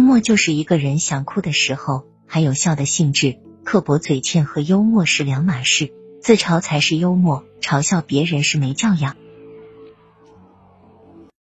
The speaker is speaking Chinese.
幽默就是一个人想哭的时候还有笑的兴致刻薄嘴欠和幽默是两码事自嘲才是幽默嘲笑别人是没教养。